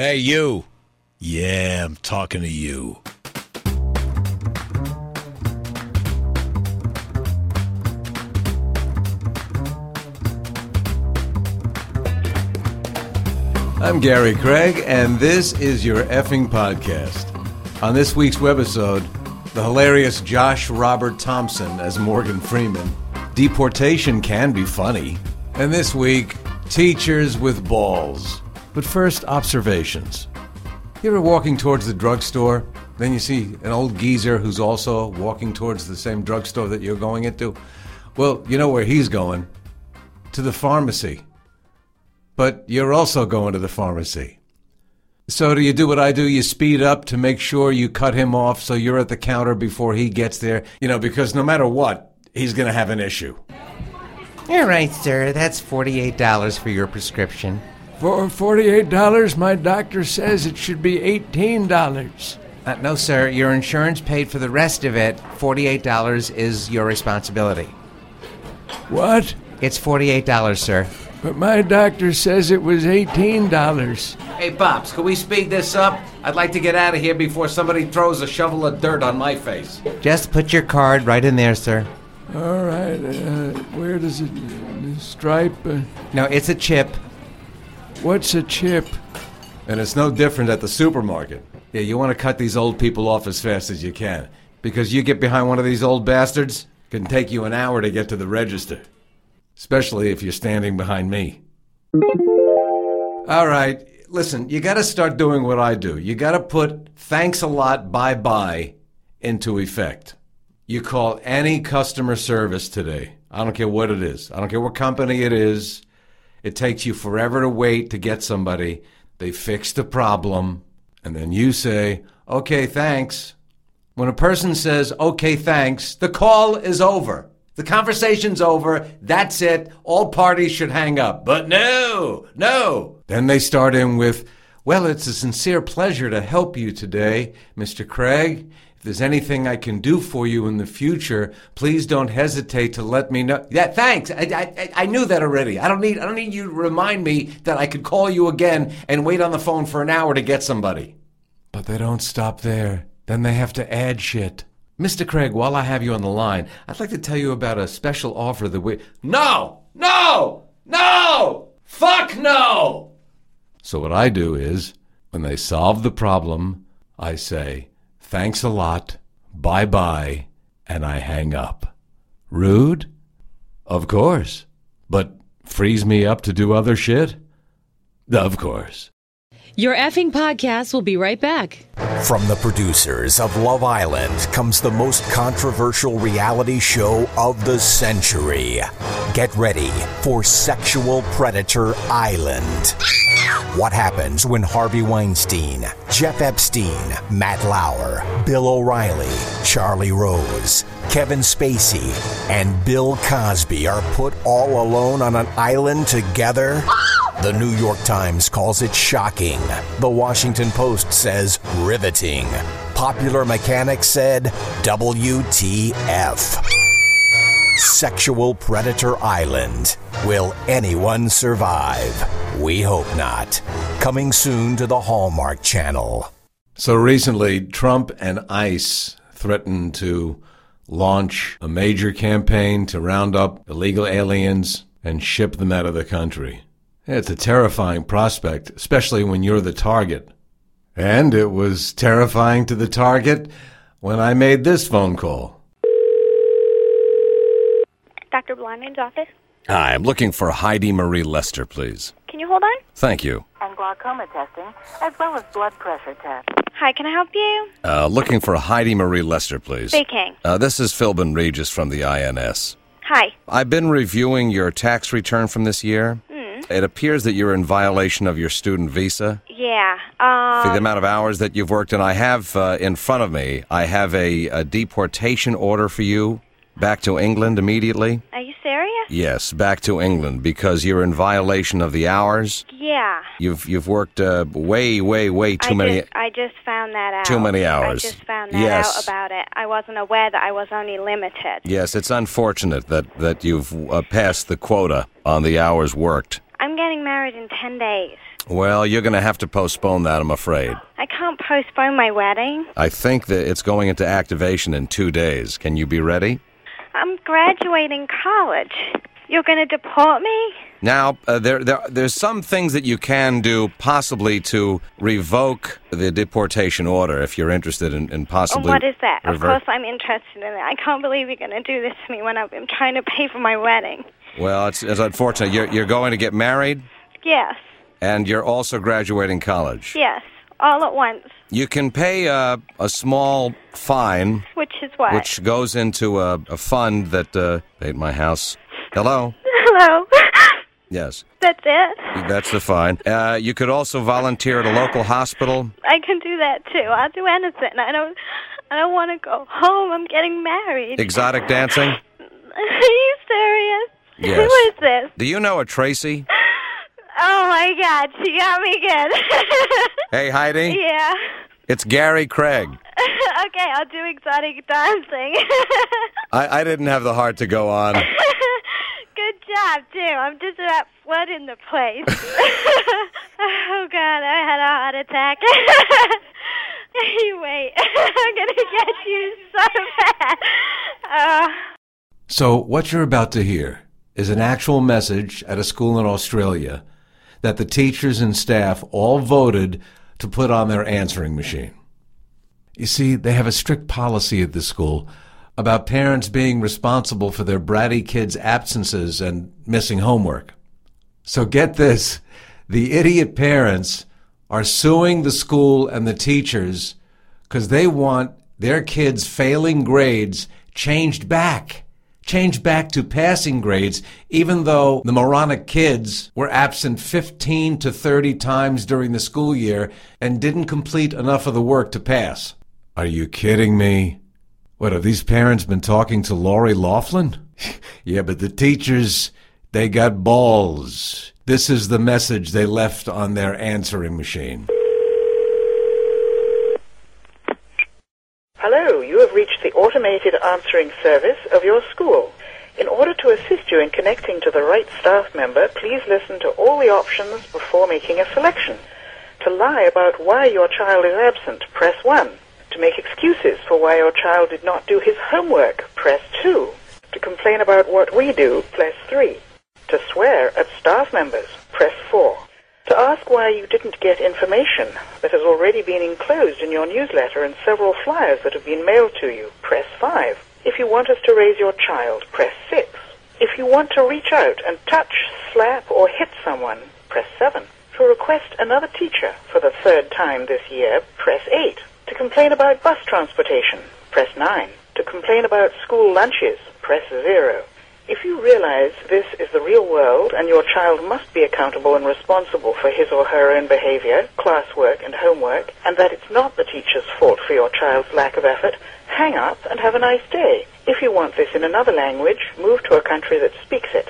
Hey, you. Yeah, I'm talking to you. I'm Gary Craig, and this is your effing podcast. On this week's webisode, the hilarious Josh Robert Thompson as Morgan Freeman. Deportation can be funny. And this week, teachers with balls. But first, observations. You ever walking towards the drugstore, then you see an old geezer who's also walking towards the same drugstore that you're going into? Well, you know where he's going to the pharmacy but you're also going to the pharmacy. So do you do what I do? You speed up to make sure you cut him off so you're at the counter before he gets there, you know, because no matter what, he's going to have an issue. All right, sir. That's $48 for your prescription. For $48, my doctor says it should be $18. Uh, no, sir. Your insurance paid for the rest of it. $48 is your responsibility. What? It's $48, sir. But my doctor says it was $18. Hey, Pops, can we speed this up? I'd like to get out of here before somebody throws a shovel of dirt on my face. Just put your card right in there, sir. All right. Uh, where does it. The stripe? Uh, No, it's a chip. What's a chip? And it's no different at the supermarket. Yeah, you want to cut these old people off as fast as you can. Because you get behind one of these old bastards, it can take you an hour to get to the register. Especially if you're standing behind me. All right, listen, you got to start doing what I do. You got to put thanks a lot, bye bye into effect. You call any customer service today. I don't care what it is. I don't care what company it is. It takes you forever to wait to get somebody. They fix the problem, and then you say, okay, thanks. When a person says, okay, thanks, the call is over. The conversation's over. That's it. All parties should hang up. But no, no. Then they start in with, well, it's a sincere pleasure to help you today, Mr. Craig. If there's anything I can do for you in the future, please don't hesitate to let me know. Yeah, thanks. I, I, I knew that already. I don't need I don't need you to remind me that I could call you again and wait on the phone for an hour to get somebody. But they don't stop there. Then they have to add shit. Mr. Craig, while I have you on the line, I'd like to tell you about a special offer that we. No! No! No! Fuck no! So what I do is, when they solve the problem, I say, thanks a lot, bye bye, and I hang up. Rude? Of course. But frees me up to do other shit? Of course. Your effing podcast will be right back. From the producers of Love Island comes the most controversial reality show of the century. Get ready for Sexual Predator Island. What happens when Harvey Weinstein, Jeff Epstein, Matt Lauer, Bill O'Reilly, Charlie Rose, Kevin Spacey, and Bill Cosby are put all alone on an island together? The New York Times calls it shocking. The Washington Post says riveting. Popular Mechanics said WTF. Sexual Predator Island. Will anyone survive? We hope not. Coming soon to the Hallmark Channel. So recently, Trump and ICE threatened to launch a major campaign to round up illegal aliens and ship them out of the country. It's a terrifying prospect, especially when you're the target. And it was terrifying to the target when I made this phone call. Dr. Blondin's office. Hi, I'm looking for Heidi Marie Lester, please. Can you hold on? Thank you. and glaucoma testing, as well as blood pressure tests. Hi, can I help you? Uh, looking for Heidi Marie Lester, please. Speaking. Uh, this is Philbin Regis from the INS. Hi. I've been reviewing your tax return from this year. It appears that you're in violation of your student visa Yeah. for the Um. amount of hours that you've worked, and I have uh, in front of me, I have a, a deportation order for you back to England immediately. Are you serious? Yes, back to England because you're in violation of the hours. Yeah. You've you've worked uh, way, way, way too I many. Just, I just found that out. Too many hours. I just found that Yes. out about it. I wasn't aware that I was only limited. Yes, it's unfortunate that that you've uh, passed the quota on the hours worked. I'm married in ten days. Well, you're going to have to postpone that, I'm afraid. I can't postpone my wedding. I think that it's going into activation in two days. Can you be ready? I'm graduating college. You're going to deport me? Now, uh, there, there, there's some things that you can do, possibly to revoke the deportation order, if you're interested in, in Oh, possibly. what is that? Of course I'm interested in it. I can't believe you're going to do this to me when I've been trying to pay for my wedding. Well, it's, it's unfortunate. You're, you're going to get married, Yes, and you're also graduating college. yes, all at once. You can pay a, a small fine, Which is what? which goes into a, a fund that uh, paid my house. Hello. Hello? Yes, That's it? that's the fine. Uh, you could also volunteer at a local hospital. I can do that too. I'll do anything. I don't I don't want to go home. I'm getting married. Exotic dancing. Are you serious? Yes. Who is this? Do you know a Tracy? Oh my god, she got me again. Hey, Heidi. yeah. It's Gary Craig. okay, I'll do exotic dancing. I, I didn't have the heart to go on. Good job, too. I'm just about flooding the place. oh god, I had a heart attack. Wait, I'm gonna get you so bad. Uh, So, what you're about to hear is an actual message at a school in Australia that the teachers and staff all voted to put on their answering machine. You see, they have a strict policy at the school about parents being responsible for their bratty kids' absences and missing homework. So, get this the idiot parents are suing the school and the teachers because they want their kids' failing grades changed back. Changed back to passing grades, even though the moronic kids were absent 15 to 30 times during the school year and didn't complete enough of the work to pass. Are you kidding me? What, have these parents been talking to Lori Loughlin? yeah, but the teachers, they got balls. This is the message they left on their answering machine. Hello, you have reached the automated answering service of your school. In order to assist you in connecting to the right staff member, please listen to all the options before making a selection. To lie about why your child is absent, press 1. To make excuses for why your child did not do his homework, press 2. To complain about what we do, press 3. To swear at staff members, press 4. To ask why you didn't get information that has already been enclosed in your newsletter and several flyers that have been mailed to you, press 5. If you want us to raise your child, press 6. If you want to reach out and touch, slap, or hit someone, press 7. To request another teacher for the third time this year, press 8. To complain about bus transportation, press 9. To complain about school lunches, press 0. If you realize this is the real world and your child must be accountable and responsible for his or her own behavior, classwork, and homework, and that it's not the teacher's fault for your child's lack of effort, hang up and have a nice day. If you want this in another language, move to a country that speaks it.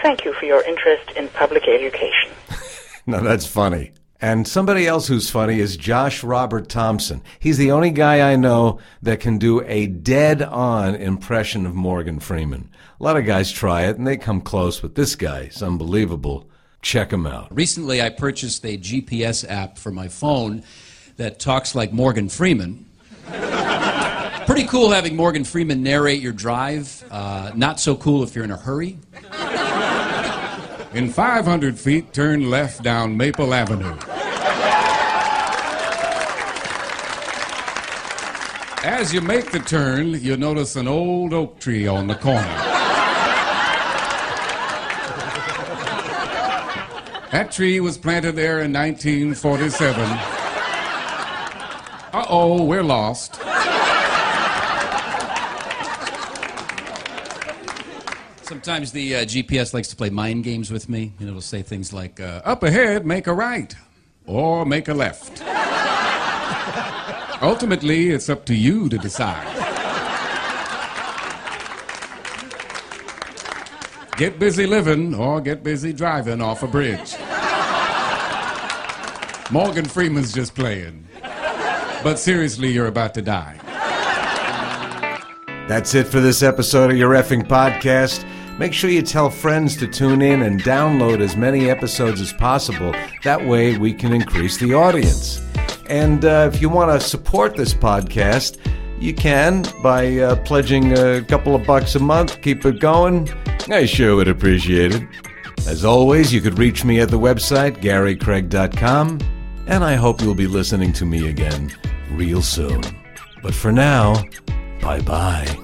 Thank you for your interest in public education. Now that's funny. And somebody else who's funny is Josh Robert Thompson. He's the only guy I know that can do a dead on impression of Morgan Freeman. A lot of guys try it and they come close, but this guy is unbelievable. Check him out. Recently, I purchased a GPS app for my phone that talks like Morgan Freeman. Pretty cool having Morgan Freeman narrate your drive. Uh, not so cool if you're in a hurry. In 500 feet, turn left down Maple Avenue. As you make the turn, you notice an old oak tree on the corner. That tree was planted there in 1947. Uh oh, we're lost. Sometimes the uh, GPS likes to play mind games with me. and it'll say things like, uh, Up ahead, make a right or make a left. Ultimately, it's up to you to decide. Get busy living or get busy driving off a bridge. Morgan Freeman's just playing. But seriously, you're about to die. That's it for this episode of your effing podcast. Make sure you tell friends to tune in and download as many episodes as possible. That way, we can increase the audience. And uh, if you want to support this podcast, you can by uh, pledging a couple of bucks a month. Keep it going. I sure would appreciate it. As always, you could reach me at the website, garycraig.com, and I hope you'll be listening to me again real soon. But for now, bye bye.